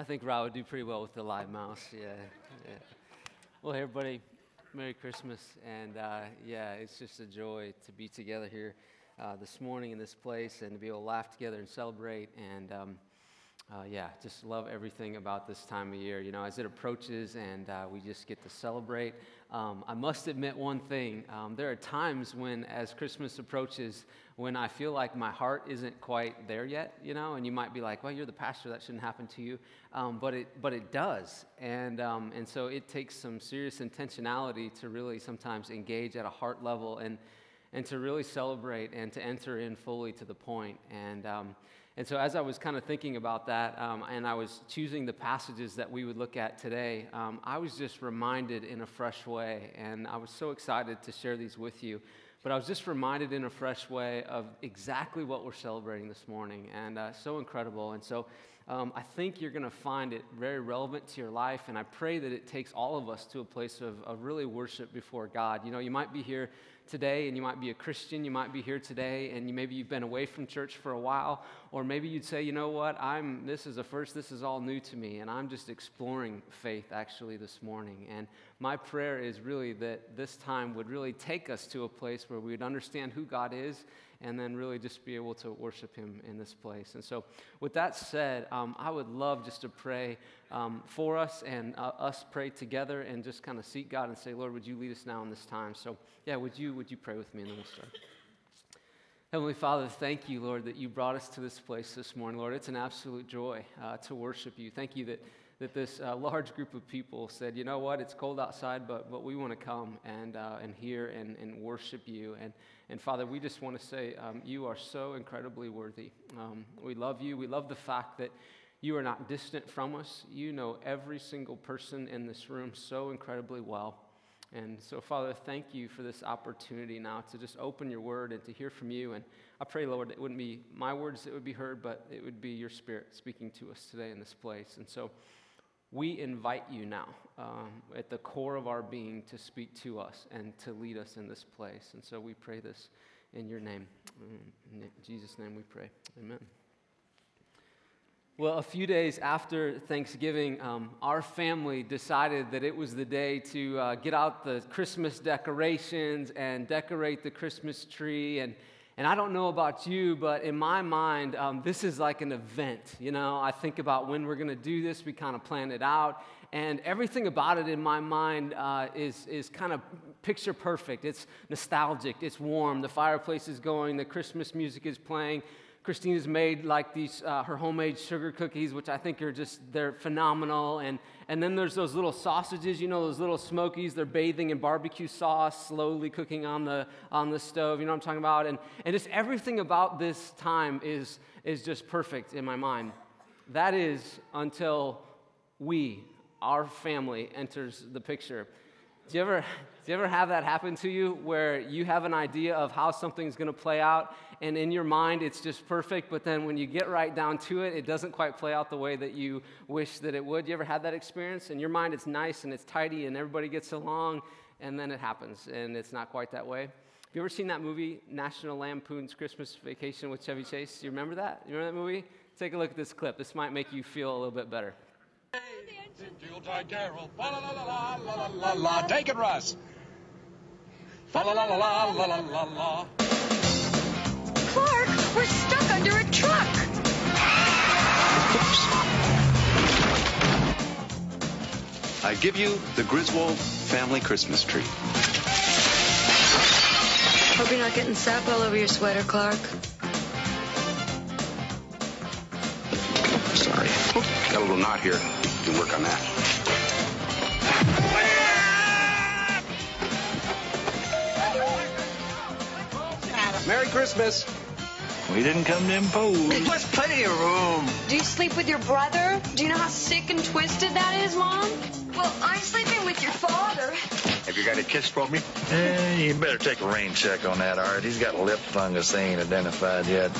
I think Ra would do pretty well with the live mouse. Yeah. yeah. Well, hey, everybody, Merry Christmas. And uh, yeah, it's just a joy to be together here uh, this morning in this place and to be able to laugh together and celebrate. And um, uh, yeah, just love everything about this time of year. You know, as it approaches and uh, we just get to celebrate. Um, I must admit one thing. Um, there are times when, as Christmas approaches, when I feel like my heart isn't quite there yet, you know, and you might be like, well, you're the pastor, that shouldn't happen to you. Um, but, it, but it does. And, um, and so it takes some serious intentionality to really sometimes engage at a heart level and, and to really celebrate and to enter in fully to the point. And, um, and so, as I was kind of thinking about that, um, and I was choosing the passages that we would look at today, um, I was just reminded in a fresh way, and I was so excited to share these with you. But I was just reminded in a fresh way of exactly what we're celebrating this morning, and uh, so incredible. And so, um, I think you're going to find it very relevant to your life, and I pray that it takes all of us to a place of, of really worship before God. You know, you might be here today and you might be a Christian, you might be here today and you, maybe you've been away from church for a while, or maybe you'd say, you know what, I'm, this is a first, this is all new to me, and I'm just exploring faith actually this morning. And my prayer is really that this time would really take us to a place where we would understand who God is and then really just be able to worship Him in this place. And so, with that said, um, I would love just to pray um, for us and uh, us pray together and just kind of seek God and say, Lord, would you lead us now in this time? So, yeah, would you would you pray with me and then we'll start. Heavenly Father, thank you, Lord, that you brought us to this place this morning. Lord, it's an absolute joy uh, to worship you. Thank you that that this uh, large group of people said, you know what, it's cold outside, but, but we want to come and, uh, and hear and, and worship you. And, and Father, we just want to say um, you are so incredibly worthy. Um, we love you. We love the fact that you are not distant from us. You know every single person in this room so incredibly well. And so, Father, thank you for this opportunity now to just open your word and to hear from you. And I pray, Lord, it wouldn't be my words that would be heard, but it would be your spirit speaking to us today in this place. And so, we invite you now um, at the core of our being to speak to us and to lead us in this place. And so we pray this in your name. In Jesus' name we pray. Amen. Well, a few days after Thanksgiving, um, our family decided that it was the day to uh, get out the Christmas decorations and decorate the Christmas tree and and I don't know about you, but in my mind, um, this is like an event. You know, I think about when we're going to do this, we kind of plan it out. And everything about it in my mind uh, is, is kind of picture perfect. It's nostalgic, it's warm, the fireplace is going, the Christmas music is playing. Christina's made like these, uh, her homemade sugar cookies, which I think are just, they're phenomenal. And, and then there's those little sausages, you know, those little smokies. They're bathing in barbecue sauce, slowly cooking on the, on the stove. You know what I'm talking about? And, and just everything about this time is, is just perfect in my mind. That is until we, our family, enters the picture. Do you ever, do you ever have that happen to you where you have an idea of how something's going to play out and in your mind it's just perfect, but then when you get right down to it, it doesn't quite play out the way that you wish that it would? You ever had that experience? In your mind it's nice and it's tidy and everybody gets along, and then it happens and it's not quite that way. Have you ever seen that movie, National Lampoon's Christmas Vacation with Chevy Chase? You remember that? You remember that movie? Take a look at this clip. This might make you feel a little bit better. Take it, Russ. La la la la la la la. Clark, we're stuck under a truck. Oops. I give you the Griswold family Christmas tree. Hope you're not getting sap all over your sweater, Clark. Little knot here can work on that. Merry Christmas. We didn't come to impose. There's plenty of room. Do you sleep with your brother? Do you know how sick and twisted that is, Mom? Well, I'm sleeping with your father. Have you got a kiss for me? Eh, you better take a rain check on that, Art. He's got lip fungus they ain't identified yet.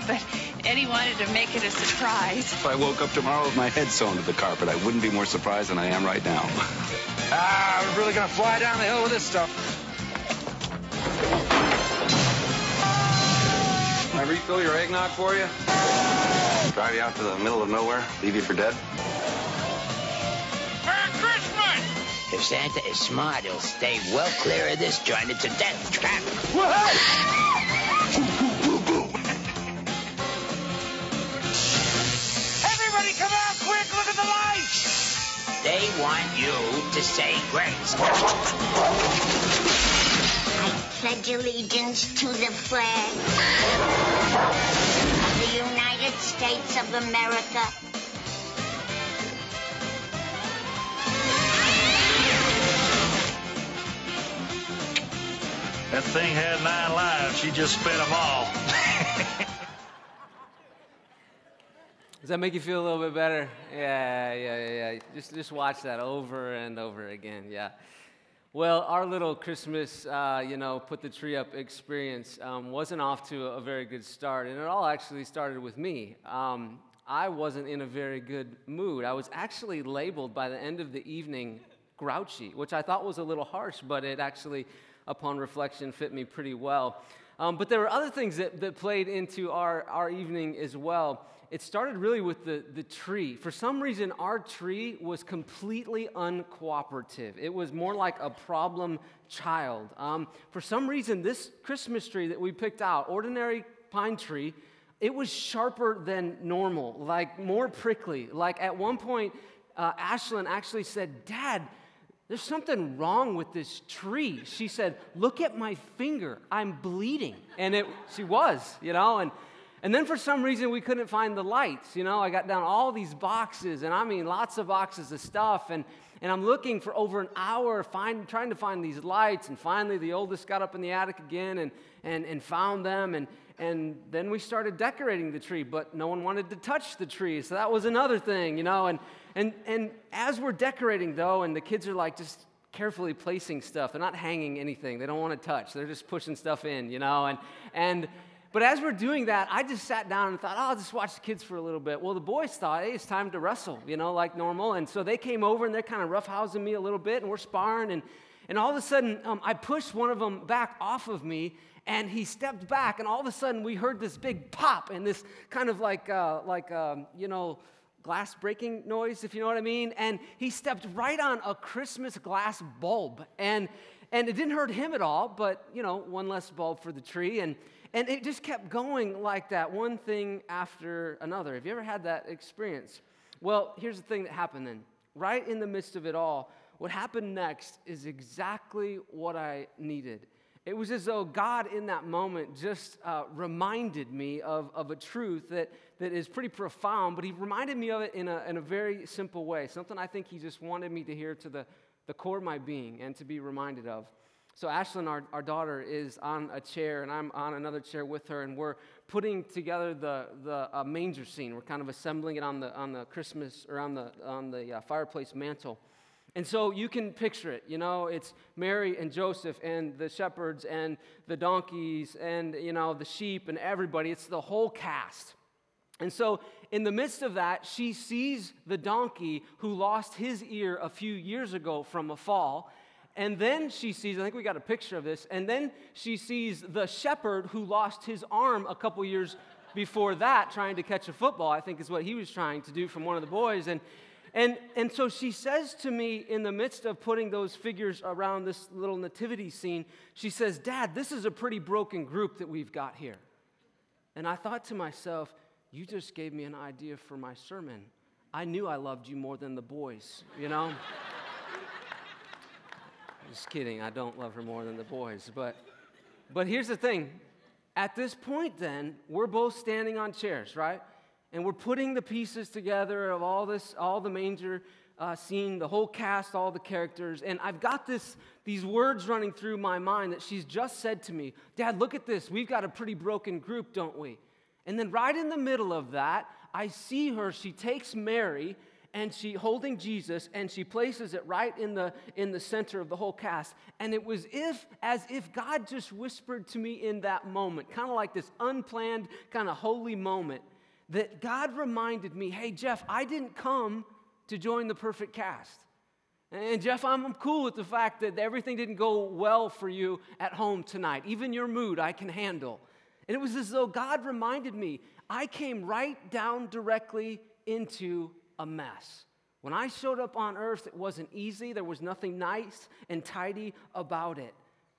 Call, but Eddie wanted to make it a surprise. If I woke up tomorrow with my head sewn to the carpet, I wouldn't be more surprised than I am right now. ah, we're really gonna fly down the hill with this stuff. Can I refill your eggnog for you? Drive you out to the middle of nowhere? Leave you for dead? Merry Christmas! If Santa is smart, he'll stay well clear of this joint. It's a death trap. Everybody want you to say grace. I pledge allegiance to the flag of the United States of America That thing had nine lives. She just spent them all. Does that make you feel a little bit better? Yeah, yeah, yeah, yeah. Just, just watch that over and over again. Yeah. Well, our little Christmas, uh, you know, put the tree up experience um, wasn't off to a very good start, and it all actually started with me. Um, I wasn't in a very good mood. I was actually labeled by the end of the evening grouchy, which I thought was a little harsh, but it actually, upon reflection, fit me pretty well. Um, but there were other things that, that played into our, our evening as well. It started really with the, the tree. For some reason, our tree was completely uncooperative. It was more like a problem child. Um, for some reason, this Christmas tree that we picked out, ordinary pine tree, it was sharper than normal, like more prickly. Like at one point, uh, Ashlyn actually said, Dad, there's something wrong with this tree. She said, Look at my finger. I'm bleeding. And it, she was, you know, and, and then for some reason we couldn't find the lights. You know, I got down all these boxes, and I mean lots of boxes of stuff. And, and I'm looking for over an hour, find, trying to find these lights. And finally, the oldest got up in the attic again and, and, and found them. And, and then we started decorating the tree, but no one wanted to touch the tree. So that was another thing, you know. And, and, and as we're decorating, though, and the kids are like just carefully placing stuff, they're not hanging anything, they don't want to touch, they're just pushing stuff in, you know. And, and, but as we're doing that, I just sat down and thought, oh, I'll just watch the kids for a little bit. Well, the boys thought, hey, it's time to wrestle, you know, like normal. And so they came over and they're kind of roughhousing me a little bit, and we're sparring. And, and all of a sudden, um, I pushed one of them back off of me, and he stepped back. And all of a sudden, we heard this big pop and this kind of like, uh, like um, you know, glass breaking noise, if you know what I mean. And he stepped right on a Christmas glass bulb. And, and it didn't hurt him at all, but, you know, one less bulb for the tree. And, and it just kept going like that, one thing after another. Have you ever had that experience? Well, here's the thing that happened then. Right in the midst of it all, what happened next is exactly what I needed. It was as though God, in that moment, just uh, reminded me of, of a truth that, that is pretty profound, but He reminded me of it in a, in a very simple way, something I think He just wanted me to hear to the, the core of my being and to be reminded of. So, Ashlyn, our, our daughter, is on a chair, and I'm on another chair with her, and we're putting together the, the uh, manger scene. We're kind of assembling it on the, on the Christmas or on the, on the uh, fireplace mantle. And so you can picture it, you know, it's Mary and Joseph and the shepherds and the donkeys and, you know, the sheep and everybody. It's the whole cast. And so, in the midst of that, she sees the donkey who lost his ear a few years ago from a fall. And then she sees, I think we got a picture of this, and then she sees the shepherd who lost his arm a couple years before that trying to catch a football, I think is what he was trying to do from one of the boys. And, and, and so she says to me in the midst of putting those figures around this little nativity scene, she says, Dad, this is a pretty broken group that we've got here. And I thought to myself, You just gave me an idea for my sermon. I knew I loved you more than the boys, you know? Just kidding, I don't love her more than the boys. But, but here's the thing at this point, then, we're both standing on chairs, right? And we're putting the pieces together of all this, all the manger uh, scene, the whole cast, all the characters. And I've got this, these words running through my mind that she's just said to me Dad, look at this. We've got a pretty broken group, don't we? And then right in the middle of that, I see her. She takes Mary and she holding Jesus and she places it right in the in the center of the whole cast and it was if as if God just whispered to me in that moment kind of like this unplanned kind of holy moment that God reminded me hey Jeff I didn't come to join the perfect cast and Jeff, I'm cool with the fact that everything didn't go well for you at home tonight. Even your mood I can handle. And it was as though God reminded me I came right down directly into a mess. When I showed up on earth, it wasn't easy. There was nothing nice and tidy about it.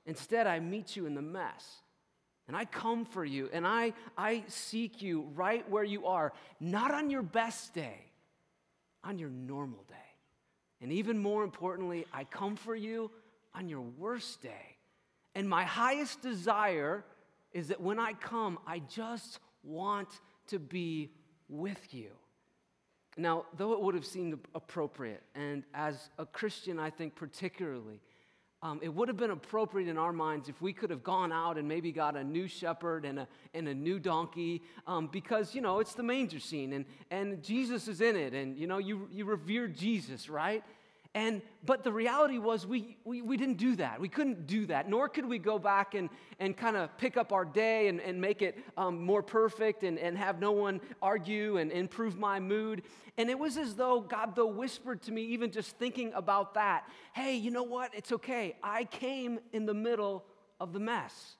Instead, I meet you in the mess. And I come for you and I, I seek you right where you are, not on your best day, on your normal day. And even more importantly, I come for you on your worst day. And my highest desire is that when I come, I just want to be with you. Now, though it would have seemed appropriate, and as a Christian, I think particularly, um, it would have been appropriate in our minds if we could have gone out and maybe got a new shepherd and a, and a new donkey um, because, you know, it's the manger scene and, and Jesus is in it and, you know, you, you revere Jesus, right? And, but the reality was, we, we, we didn't do that. We couldn't do that, nor could we go back and, and kind of pick up our day and, and make it um, more perfect and, and have no one argue and improve my mood. And it was as though God, though, whispered to me, even just thinking about that hey, you know what? It's okay. I came in the middle of the mess,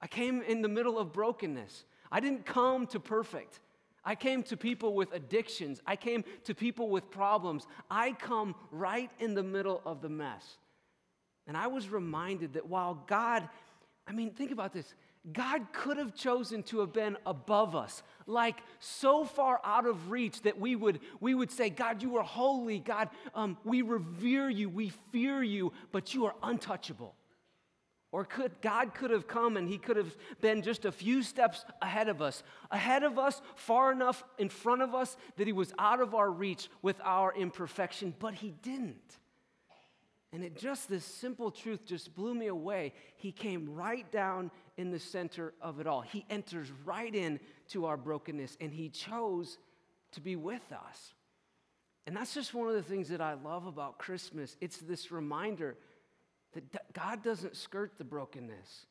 I came in the middle of brokenness. I didn't come to perfect. I came to people with addictions. I came to people with problems. I come right in the middle of the mess. And I was reminded that while God, I mean, think about this God could have chosen to have been above us, like so far out of reach that we would, we would say, God, you are holy. God, um, we revere you. We fear you, but you are untouchable. Or could God could have come and he could have been just a few steps ahead of us, ahead of us, far enough in front of us that he was out of our reach with our imperfection, but he didn't. And it just this simple truth just blew me away. He came right down in the center of it all. He enters right in to our brokenness and he chose to be with us. And that's just one of the things that I love about Christmas. It's this reminder that God doesn't skirt the brokenness.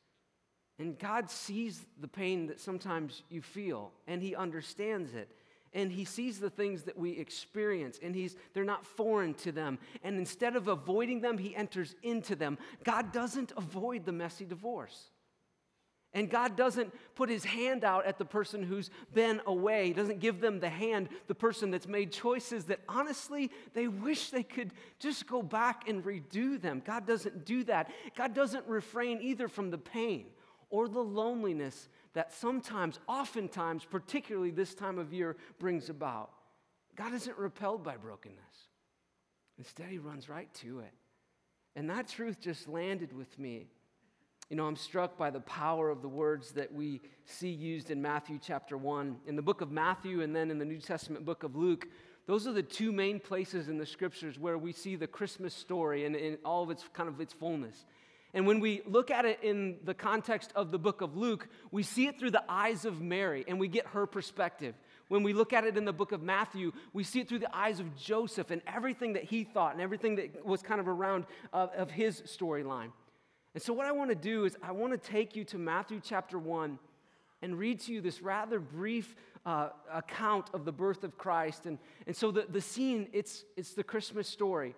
And God sees the pain that sometimes you feel, and He understands it. And He sees the things that we experience, and he's, they're not foreign to them. And instead of avoiding them, He enters into them. God doesn't avoid the messy divorce. And God doesn't put his hand out at the person who's been away. He doesn't give them the hand, the person that's made choices that honestly they wish they could just go back and redo them. God doesn't do that. God doesn't refrain either from the pain or the loneliness that sometimes, oftentimes, particularly this time of year, brings about. God isn't repelled by brokenness. Instead, he runs right to it. And that truth just landed with me you know, I'm struck by the power of the words that we see used in Matthew chapter 1. In the book of Matthew and then in the New Testament book of Luke, those are the two main places in the scriptures where we see the Christmas story and in all of its kind of its fullness. And when we look at it in the context of the book of Luke, we see it through the eyes of Mary and we get her perspective. When we look at it in the book of Matthew, we see it through the eyes of Joseph and everything that he thought and everything that was kind of around uh, of his storyline. And so, what I want to do is, I want to take you to Matthew chapter 1 and read to you this rather brief uh, account of the birth of Christ. And, and so, the, the scene, it's, it's the Christmas story.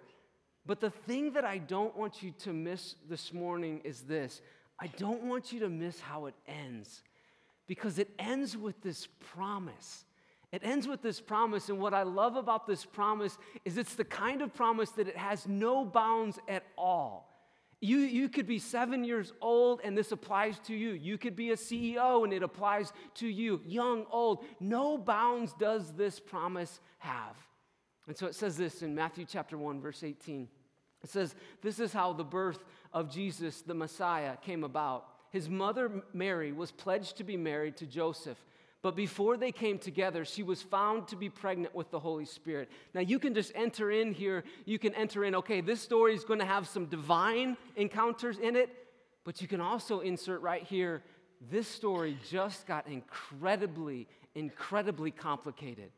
But the thing that I don't want you to miss this morning is this I don't want you to miss how it ends, because it ends with this promise. It ends with this promise, and what I love about this promise is it's the kind of promise that it has no bounds at all. You, you could be seven years old and this applies to you. You could be a CEO and it applies to you. Young, old, no bounds does this promise have. And so it says this in Matthew chapter 1, verse 18. It says, This is how the birth of Jesus, the Messiah, came about. His mother, Mary, was pledged to be married to Joseph but before they came together, she was found to be pregnant with the Holy Spirit. Now, you can just enter in here. You can enter in, okay, this story is going to have some divine encounters in it, but you can also insert right here, this story just got incredibly, incredibly complicated.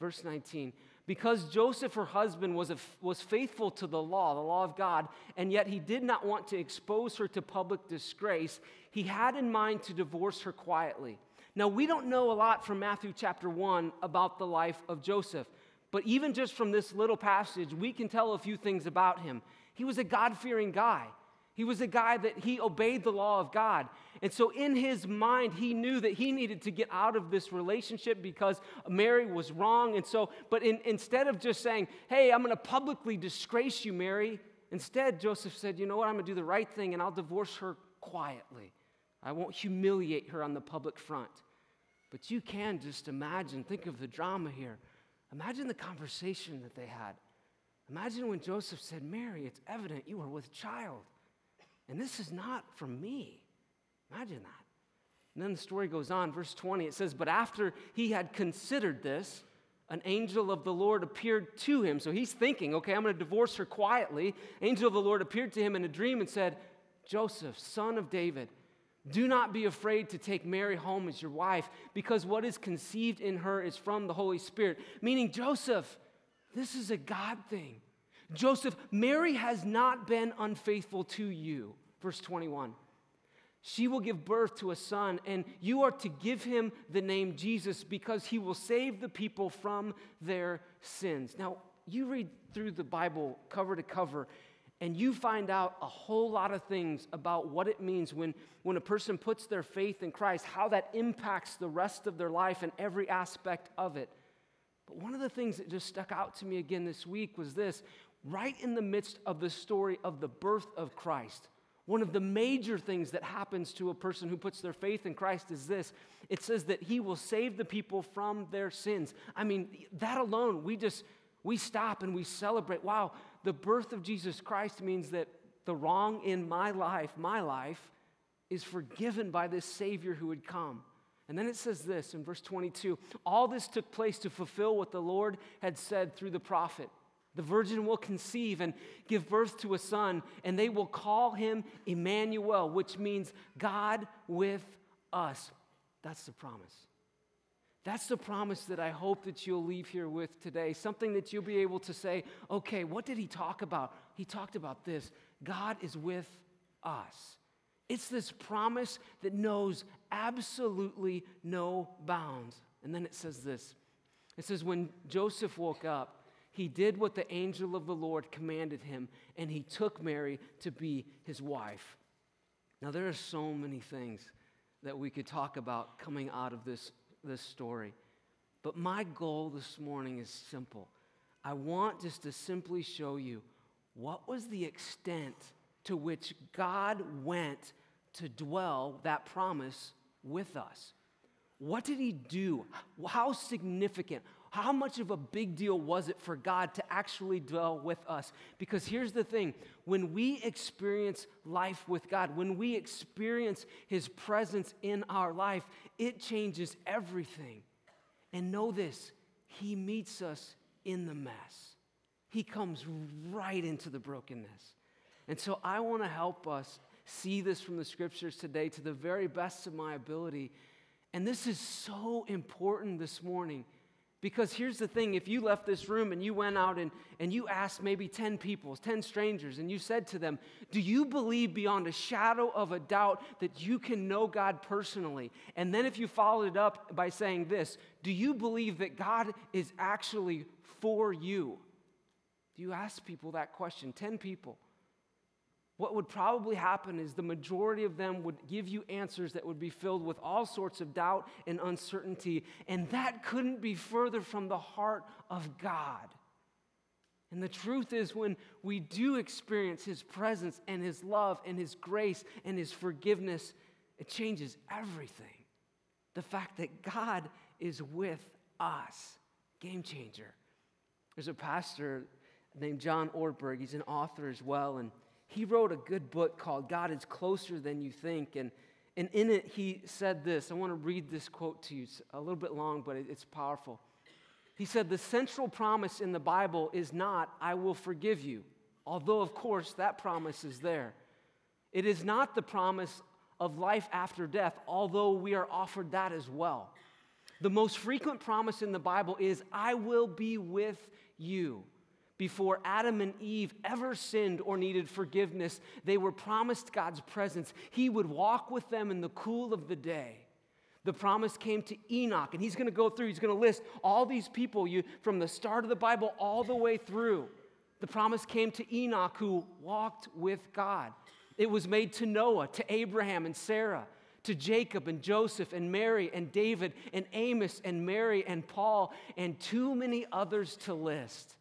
Verse 19 because Joseph, her husband, was, a, was faithful to the law, the law of God, and yet he did not want to expose her to public disgrace, he had in mind to divorce her quietly. Now, we don't know a lot from Matthew chapter 1 about the life of Joseph, but even just from this little passage, we can tell a few things about him. He was a God fearing guy. He was a guy that he obeyed the law of God. And so, in his mind, he knew that he needed to get out of this relationship because Mary was wrong. And so, but in, instead of just saying, Hey, I'm going to publicly disgrace you, Mary, instead, Joseph said, You know what? I'm going to do the right thing and I'll divorce her quietly. I won't humiliate her on the public front. But you can just imagine, think of the drama here. Imagine the conversation that they had. Imagine when Joseph said, Mary, it's evident you are with child. And this is not from me. Imagine that. And then the story goes on, verse 20. It says, But after he had considered this, an angel of the Lord appeared to him. So he's thinking, okay, I'm going to divorce her quietly. Angel of the Lord appeared to him in a dream and said, Joseph, son of David, do not be afraid to take Mary home as your wife, because what is conceived in her is from the Holy Spirit. Meaning, Joseph, this is a God thing. Joseph, Mary has not been unfaithful to you. Verse 21. She will give birth to a son, and you are to give him the name Jesus because he will save the people from their sins. Now, you read through the Bible cover to cover, and you find out a whole lot of things about what it means when, when a person puts their faith in Christ, how that impacts the rest of their life and every aspect of it. But one of the things that just stuck out to me again this week was this right in the midst of the story of the birth of Christ. One of the major things that happens to a person who puts their faith in Christ is this it says that he will save the people from their sins. I mean, that alone, we just we stop and we celebrate. Wow, the birth of Jesus Christ means that the wrong in my life, my life, is forgiven by this Savior who would come. And then it says this in verse 22 all this took place to fulfill what the Lord had said through the prophet. The virgin will conceive and give birth to a son, and they will call him Emmanuel, which means God with us. That's the promise. That's the promise that I hope that you'll leave here with today. Something that you'll be able to say, okay, what did he talk about? He talked about this God is with us. It's this promise that knows absolutely no bounds. And then it says this it says, when Joseph woke up, he did what the angel of the Lord commanded him, and he took Mary to be his wife. Now, there are so many things that we could talk about coming out of this, this story. But my goal this morning is simple. I want just to simply show you what was the extent to which God went to dwell that promise with us. What did he do? How significant? How much of a big deal was it for God to actually dwell with us? Because here's the thing when we experience life with God, when we experience His presence in our life, it changes everything. And know this He meets us in the mess, He comes right into the brokenness. And so I want to help us see this from the scriptures today to the very best of my ability. And this is so important this morning because here's the thing if you left this room and you went out and, and you asked maybe 10 people, 10 strangers, and you said to them, Do you believe beyond a shadow of a doubt that you can know God personally? And then if you followed it up by saying this, Do you believe that God is actually for you? Do you ask people that question? 10 people what would probably happen is the majority of them would give you answers that would be filled with all sorts of doubt and uncertainty. And that couldn't be further from the heart of God. And the truth is, when we do experience His presence and His love and His grace and His forgiveness, it changes everything. The fact that God is with us, game changer. There's a pastor named John Ortberg, he's an author as well, and he wrote a good book called God is Closer Than You Think. And, and in it, he said this. I want to read this quote to you. It's a little bit long, but it's powerful. He said, The central promise in the Bible is not, I will forgive you, although, of course, that promise is there. It is not the promise of life after death, although we are offered that as well. The most frequent promise in the Bible is, I will be with you. Before Adam and Eve ever sinned or needed forgiveness, they were promised God's presence. He would walk with them in the cool of the day. The promise came to Enoch, and he's going to go through, he's going to list all these people you, from the start of the Bible all the way through. The promise came to Enoch, who walked with God. It was made to Noah, to Abraham and Sarah, to Jacob and Joseph and Mary and David and Amos and Mary and Paul and too many others to list.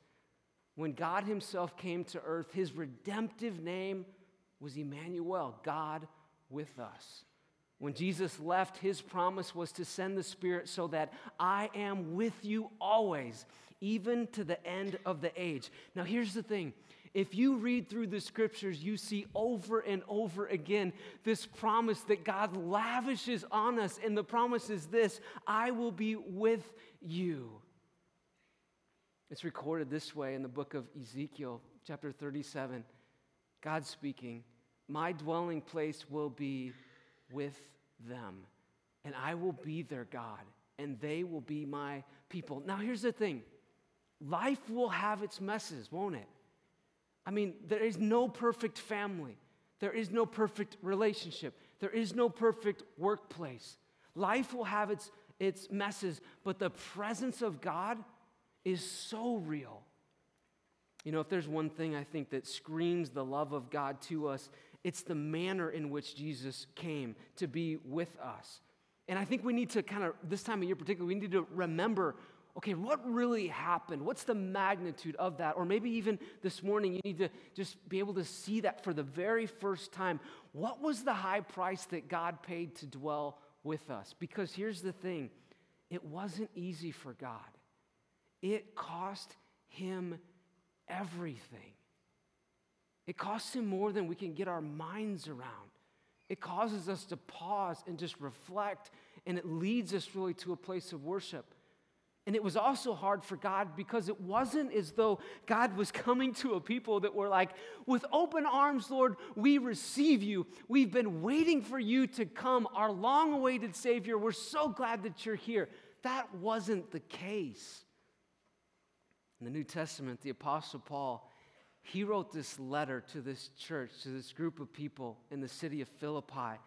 When God Himself came to earth, His redemptive name was Emmanuel, God with us. When Jesus left, His promise was to send the Spirit so that I am with you always, even to the end of the age. Now, here's the thing if you read through the scriptures, you see over and over again this promise that God lavishes on us. And the promise is this I will be with you. It's recorded this way in the book of Ezekiel, chapter 37. God speaking, My dwelling place will be with them, and I will be their God, and they will be my people. Now, here's the thing life will have its messes, won't it? I mean, there is no perfect family. There is no perfect relationship. There is no perfect workplace. Life will have its, its messes, but the presence of God is so real. You know, if there's one thing I think that screams the love of God to us, it's the manner in which Jesus came to be with us. And I think we need to kind of, this time of year particularly, we need to remember okay, what really happened? What's the magnitude of that? Or maybe even this morning, you need to just be able to see that for the very first time. What was the high price that God paid to dwell with us? Because here's the thing it wasn't easy for God, it cost Him everything. It costs Him more than we can get our minds around. It causes us to pause and just reflect, and it leads us really to a place of worship. And it was also hard for God because it wasn't as though God was coming to a people that were like, with open arms, Lord, we receive you. We've been waiting for you to come, our long awaited Savior. We're so glad that you're here. That wasn't the case. In the New Testament, the Apostle Paul, he wrote this letter to this church, to this group of people in the city of Philippi.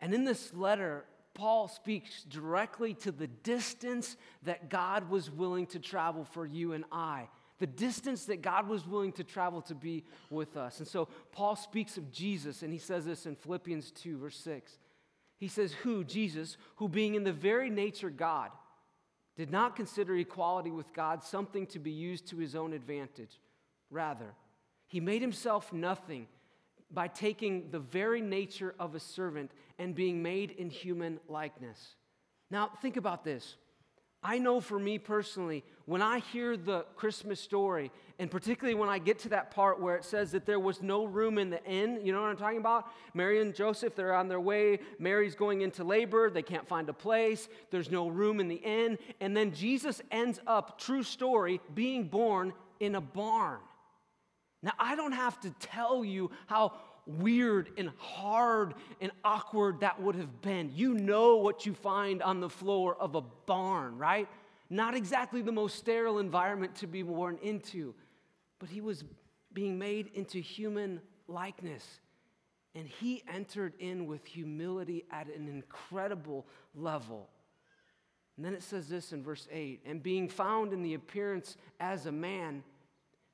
And in this letter, Paul speaks directly to the distance that God was willing to travel for you and I, the distance that God was willing to travel to be with us. And so Paul speaks of Jesus, and he says this in Philippians 2, verse 6. He says, Who, Jesus, who being in the very nature God, did not consider equality with God something to be used to his own advantage. Rather, he made himself nothing by taking the very nature of a servant and being made in human likeness. Now, think about this. I know for me personally, when I hear the Christmas story, and particularly when I get to that part where it says that there was no room in the inn, you know what I'm talking about? Mary and Joseph, they're on their way. Mary's going into labor. They can't find a place. There's no room in the inn. And then Jesus ends up, true story, being born in a barn. Now, I don't have to tell you how weird and hard and awkward that would have been. You know what you find on the floor of a barn, right? Not exactly the most sterile environment to be born into, but he was being made into human likeness. And he entered in with humility at an incredible level. And then it says this in verse 8 and being found in the appearance as a man,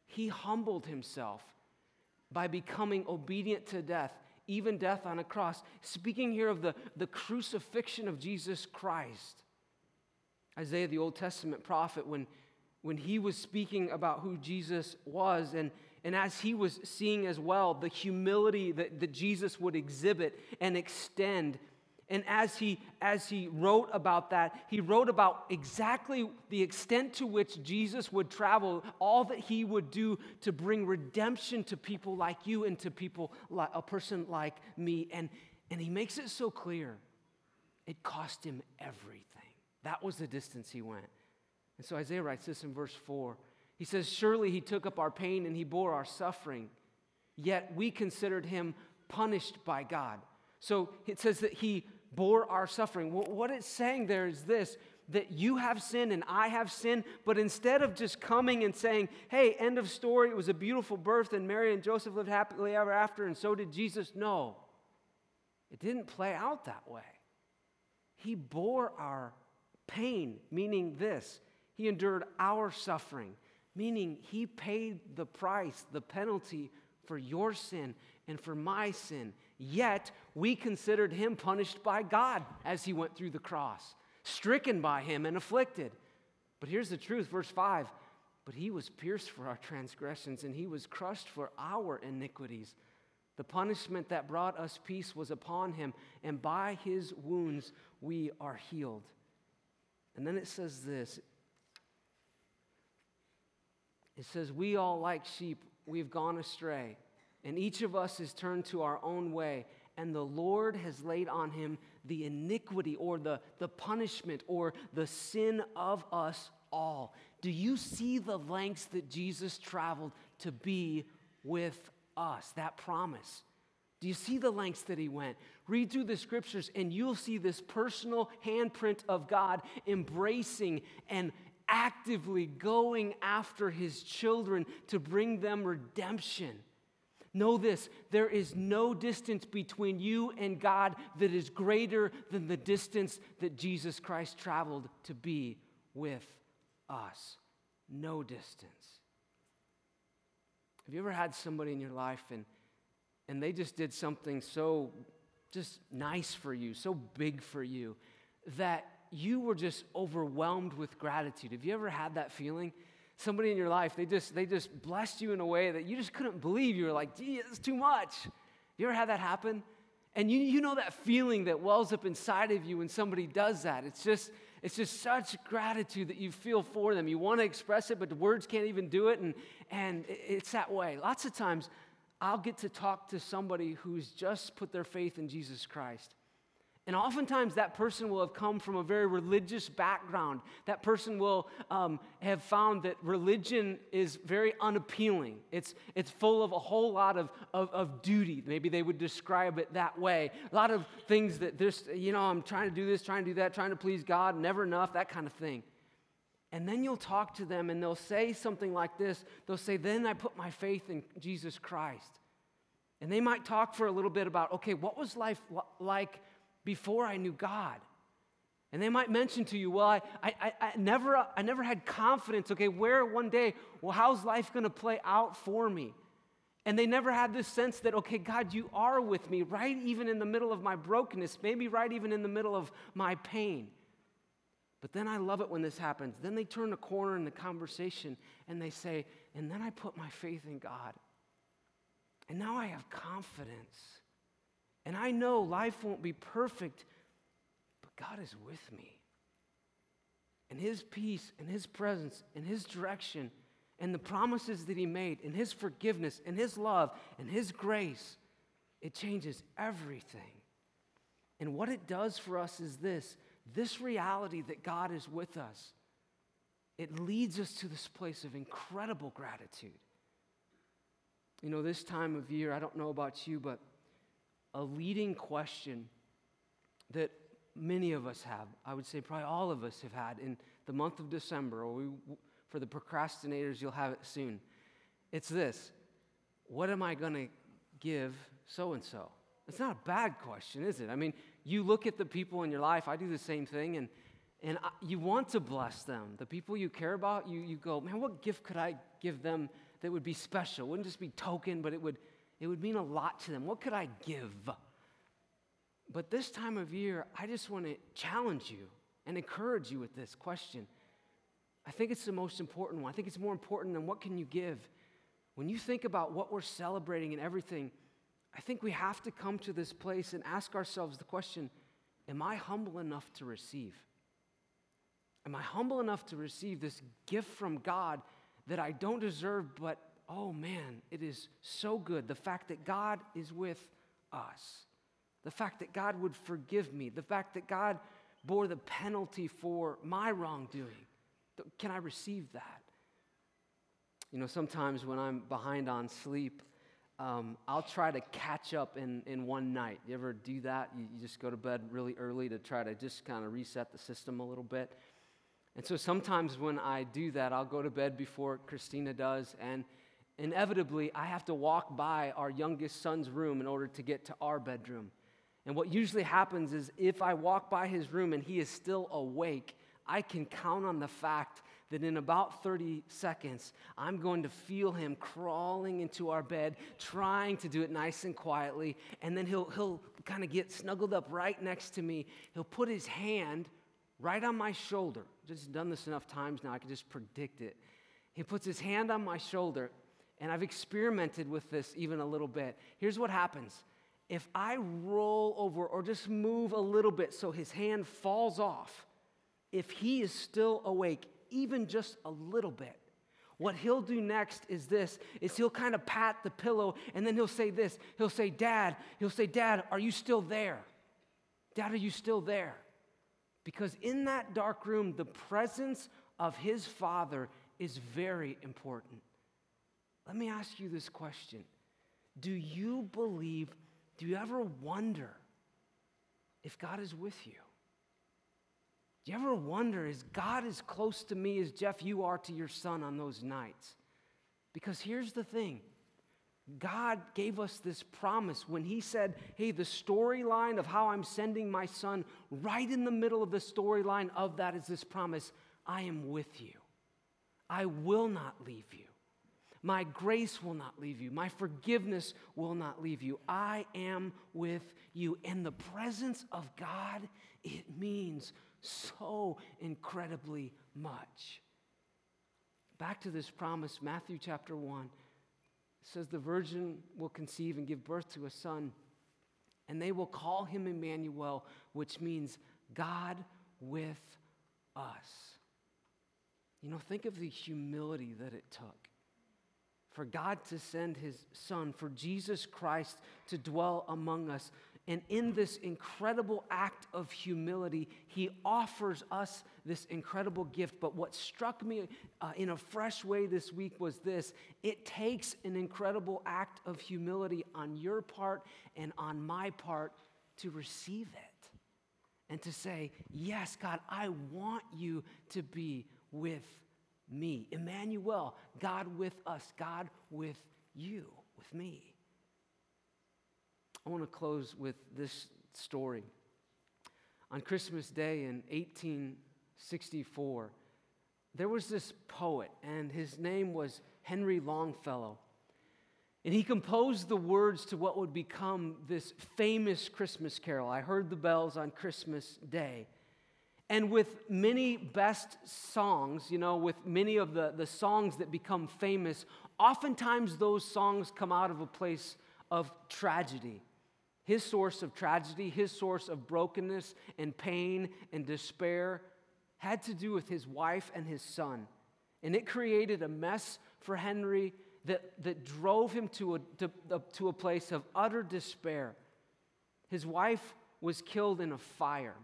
he humbled himself by becoming obedient to death, even death on a cross. Speaking here of the, the crucifixion of Jesus Christ. Isaiah, the Old Testament prophet, when, when he was speaking about who Jesus was, and, and as he was seeing as well the humility that, that Jesus would exhibit and extend and as he, as he wrote about that, he wrote about exactly the extent to which Jesus would travel, all that he would do to bring redemption to people like you and to people like a person like me. And, and he makes it so clear it cost him everything. That was the distance he went. And so Isaiah writes this in verse 4. He says, Surely he took up our pain and he bore our suffering, yet we considered him punished by God. So it says that he bore our suffering. What it's saying there is this that you have sin and I have sin, but instead of just coming and saying, hey, end of story, it was a beautiful birth and Mary and Joseph lived happily ever after, and so did Jesus, no. It didn't play out that way. He bore our pain, meaning this. He endured our suffering, meaning he paid the price, the penalty for your sin and for my sin. Yet we considered him punished by God as he went through the cross, stricken by him and afflicted. But here's the truth, verse 5 But he was pierced for our transgressions, and he was crushed for our iniquities. The punishment that brought us peace was upon him, and by his wounds we are healed. And then it says this it says, We all, like sheep, we've gone astray, and each of us has turned to our own way, and the Lord has laid on him the iniquity or the, the punishment or the sin of us all. Do you see the lengths that Jesus traveled to be with us? That promise. Do you see the lengths that he went? Read through the scriptures and you'll see this personal handprint of God embracing and, actively going after his children to bring them redemption. Know this there is no distance between you and God that is greater than the distance that Jesus Christ traveled to be with us. No distance. Have you ever had somebody in your life and, and they just did something so just nice for you, so big for you, that you were just overwhelmed with gratitude. Have you ever had that feeling? Somebody in your life, they just, they just blessed you in a way that you just couldn't believe. You were like, gee, it's too much. You ever had that happen? And you, you know that feeling that wells up inside of you when somebody does that. It's just, it's just such gratitude that you feel for them. You want to express it, but the words can't even do it. And, and it's that way. Lots of times, I'll get to talk to somebody who's just put their faith in Jesus Christ. And oftentimes, that person will have come from a very religious background. That person will um, have found that religion is very unappealing. It's, it's full of a whole lot of, of, of, duty. Maybe they would describe it that way. A lot of things that there's, you know, I'm trying to do this, trying to do that, trying to please God, never enough, that kind of thing. And then you'll talk to them and they'll say something like this They'll say, Then I put my faith in Jesus Christ. And they might talk for a little bit about, okay, what was life like? Before I knew God. And they might mention to you, well, I, I, I, never, I never had confidence, okay, where one day, well, how's life to play out for me? And they never had this sense that, okay, God, you are with me, right even in the middle of my brokenness, maybe right even in the middle of my pain. But then I love it when this happens. Then they turn the corner in the conversation and they say, and then I put my faith in God. And now I have confidence. And I know life won't be perfect, but God is with me. And His peace and His presence and His direction and the promises that He made and His forgiveness and His love and His grace, it changes everything. And what it does for us is this this reality that God is with us, it leads us to this place of incredible gratitude. You know, this time of year, I don't know about you, but a leading question that many of us have, I would say probably all of us have had in the month of December, or we, for the procrastinators, you'll have it soon. It's this What am I going to give so and so? It's not a bad question, is it? I mean, you look at the people in your life, I do the same thing, and, and I, you want to bless them. The people you care about, you, you go, man, what gift could I give them that would be special? Wouldn't just be token, but it would it would mean a lot to them. What could I give? But this time of year, I just want to challenge you and encourage you with this question. I think it's the most important one. I think it's more important than what can you give. When you think about what we're celebrating and everything, I think we have to come to this place and ask ourselves the question Am I humble enough to receive? Am I humble enough to receive this gift from God that I don't deserve, but oh man, it is so good. The fact that God is with us, the fact that God would forgive me, the fact that God bore the penalty for my wrongdoing. Can I receive that? You know, sometimes when I'm behind on sleep, um, I'll try to catch up in, in one night. You ever do that? You, you just go to bed really early to try to just kind of reset the system a little bit. And so sometimes when I do that, I'll go to bed before Christina does, and inevitably, I have to walk by our youngest son's room in order to get to our bedroom. And what usually happens is if I walk by his room and he is still awake, I can count on the fact that in about 30 seconds, I'm going to feel him crawling into our bed, trying to do it nice and quietly. And then he'll, he'll kind of get snuggled up right next to me. He'll put his hand right on my shoulder. Just done this enough times now, I can just predict it. He puts his hand on my shoulder, and I've experimented with this even a little bit. Here's what happens. If I roll over or just move a little bit so his hand falls off, if he is still awake, even just a little bit, what he'll do next is this is he'll kind of pat the pillow and then he'll say this. He'll say dad he'll say dad are you still there? Dad are you still there? Because in that dark room the presence of his father is very important let me ask you this question do you believe do you ever wonder if god is with you do you ever wonder, is God as close to me as Jeff, you are to your son on those nights? Because here's the thing God gave us this promise when He said, Hey, the storyline of how I'm sending my son, right in the middle of the storyline of that is this promise I am with you. I will not leave you. My grace will not leave you. My forgiveness will not leave you. I am with you. And the presence of God, it means so incredibly much. Back to this promise, Matthew chapter 1 says, The virgin will conceive and give birth to a son, and they will call him Emmanuel, which means God with us. You know, think of the humility that it took for God to send his son, for Jesus Christ to dwell among us. And in this incredible act of humility, he offers us this incredible gift. But what struck me uh, in a fresh way this week was this it takes an incredible act of humility on your part and on my part to receive it and to say, Yes, God, I want you to be with me. Emmanuel, God with us, God with you, with me. I want to close with this story. On Christmas Day in 1864, there was this poet, and his name was Henry Longfellow. And he composed the words to what would become this famous Christmas carol. I heard the bells on Christmas Day. And with many best songs, you know, with many of the, the songs that become famous, oftentimes those songs come out of a place of tragedy. His source of tragedy, his source of brokenness and pain and despair had to do with his wife and his son. And it created a mess for Henry that, that drove him to a, to, uh, to a place of utter despair. His wife was killed in a fire.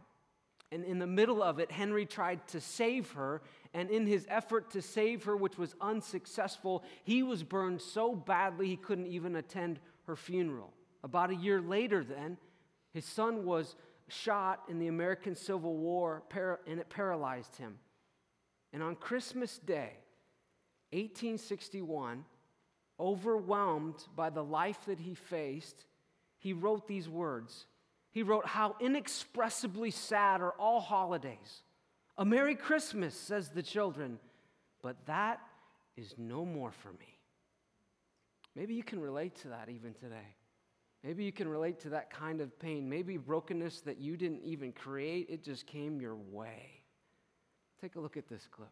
And in the middle of it, Henry tried to save her. And in his effort to save her, which was unsuccessful, he was burned so badly he couldn't even attend her funeral. About a year later, then, his son was shot in the American Civil War and it paralyzed him. And on Christmas Day, 1861, overwhelmed by the life that he faced, he wrote these words. He wrote, How inexpressibly sad are all holidays. A Merry Christmas, says the children, but that is no more for me. Maybe you can relate to that even today. Maybe you can relate to that kind of pain. Maybe brokenness that you didn't even create, it just came your way. Take a look at this clip.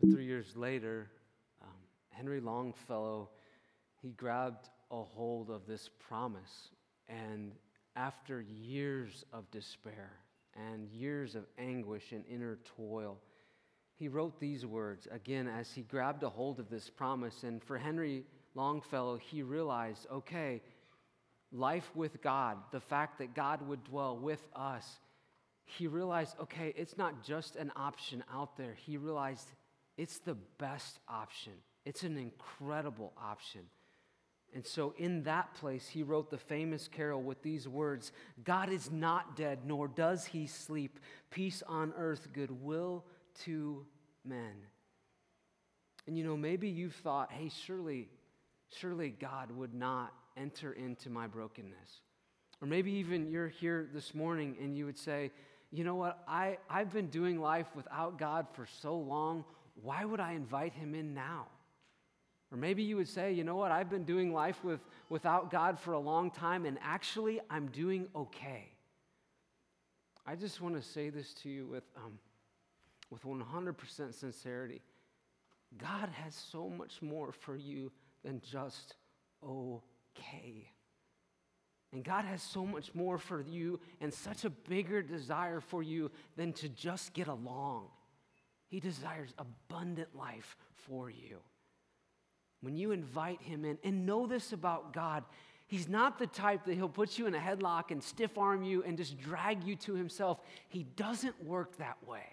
But three years later, um, Henry Longfellow, he grabbed a hold of this promise. And after years of despair and years of anguish and inner toil, he wrote these words again as he grabbed a hold of this promise. And for Henry Longfellow, he realized okay, life with God, the fact that God would dwell with us, he realized okay, it's not just an option out there. He realized it's the best option, it's an incredible option. And so, in that place, he wrote the famous carol with these words God is not dead, nor does he sleep. Peace on earth, goodwill to men. And you know, maybe you've thought, hey, surely, surely God would not enter into my brokenness. Or maybe even you're here this morning and you would say, you know what, I, I've been doing life without God for so long. Why would I invite him in now? Or maybe you would say, you know what, I've been doing life with, without God for a long time, and actually, I'm doing okay. I just want to say this to you with, um, with 100% sincerity. God has so much more for you than just okay. And God has so much more for you and such a bigger desire for you than to just get along. He desires abundant life for you. When you invite him in, and know this about God, he's not the type that he'll put you in a headlock and stiff arm you and just drag you to himself. He doesn't work that way.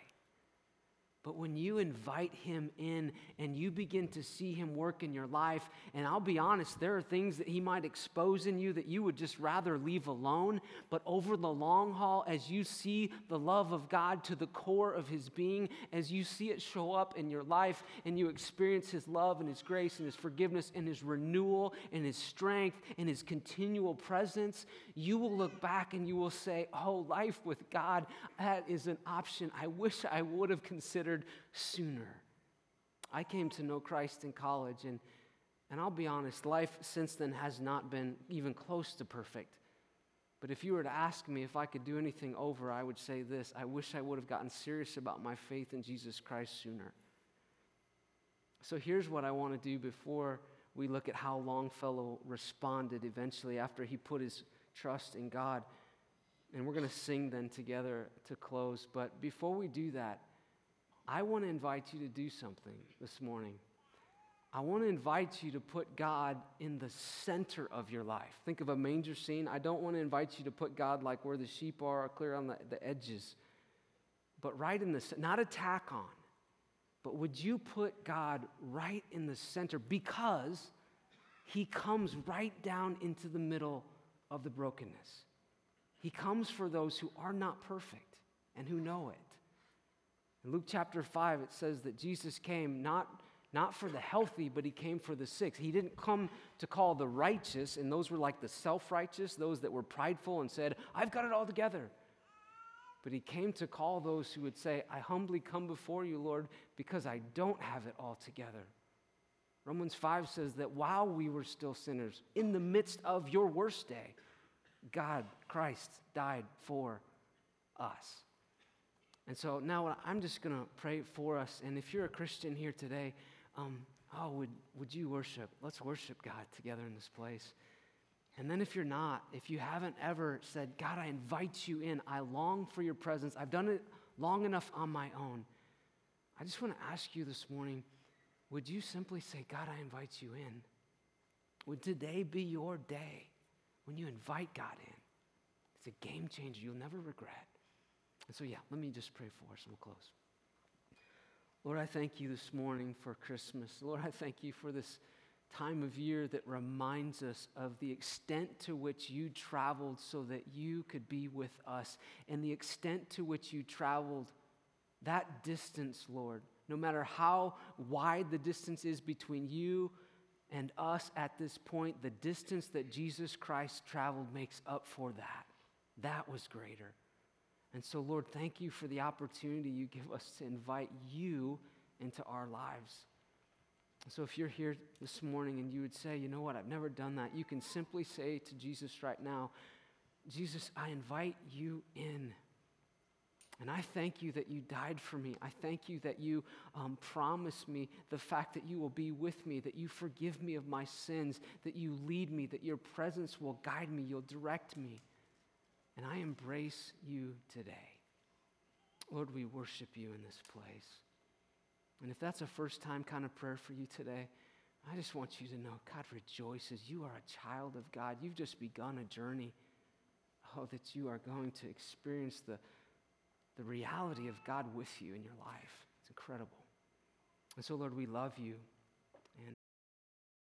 But when you invite him in and you begin to see him work in your life, and I'll be honest, there are things that he might expose in you that you would just rather leave alone. But over the long haul, as you see the love of God to the core of his being, as you see it show up in your life and you experience his love and his grace and his forgiveness and his renewal and his strength and his continual presence, you will look back and you will say, Oh, life with God, that is an option I wish I would have considered sooner. I came to know Christ in college, and, and I'll be honest, life since then has not been even close to perfect. But if you were to ask me if I could do anything over, I would say this I wish I would have gotten serious about my faith in Jesus Christ sooner. So here's what I want to do before we look at how Longfellow responded eventually after he put his trust in God. And we're going to sing then together to close. But before we do that, I want to invite you to do something this morning. I want to invite you to put God in the center of your life. Think of a manger scene. I don't want to invite you to put God like where the sheep are, clear on the, the edges, but right in the not attack on. But would you put God right in the center because He comes right down into the middle of the brokenness. He comes for those who are not perfect and who know it. In Luke chapter 5, it says that Jesus came not, not for the healthy, but he came for the sick. He didn't come to call the righteous, and those were like the self righteous, those that were prideful and said, I've got it all together. But he came to call those who would say, I humbly come before you, Lord, because I don't have it all together. Romans 5 says that while we were still sinners, in the midst of your worst day, God, Christ, died for us. And so now I'm just going to pray for us. And if you're a Christian here today, um, oh, would, would you worship? Let's worship God together in this place. And then if you're not, if you haven't ever said, God, I invite you in, I long for your presence, I've done it long enough on my own, I just want to ask you this morning, would you simply say, God, I invite you in? Would today be your day when you invite God in? It's a game changer you'll never regret. And so, yeah, let me just pray for us and we'll close. Lord, I thank you this morning for Christmas. Lord, I thank you for this time of year that reminds us of the extent to which you traveled so that you could be with us, and the extent to which you traveled that distance, Lord. No matter how wide the distance is between you and us at this point, the distance that Jesus Christ traveled makes up for that. That was greater. And so, Lord, thank you for the opportunity you give us to invite you into our lives. So, if you're here this morning and you would say, you know what, I've never done that, you can simply say to Jesus right now, Jesus, I invite you in. And I thank you that you died for me. I thank you that you um, me the fact that you will be with me, that you forgive me of my sins, that you lead me, that your presence will guide me, you'll direct me. And I embrace you today. Lord, we worship you in this place. And if that's a first time kind of prayer for you today, I just want you to know God rejoices. You are a child of God. You've just begun a journey. Oh, that you are going to experience the, the reality of God with you in your life. It's incredible. And so, Lord, we love you.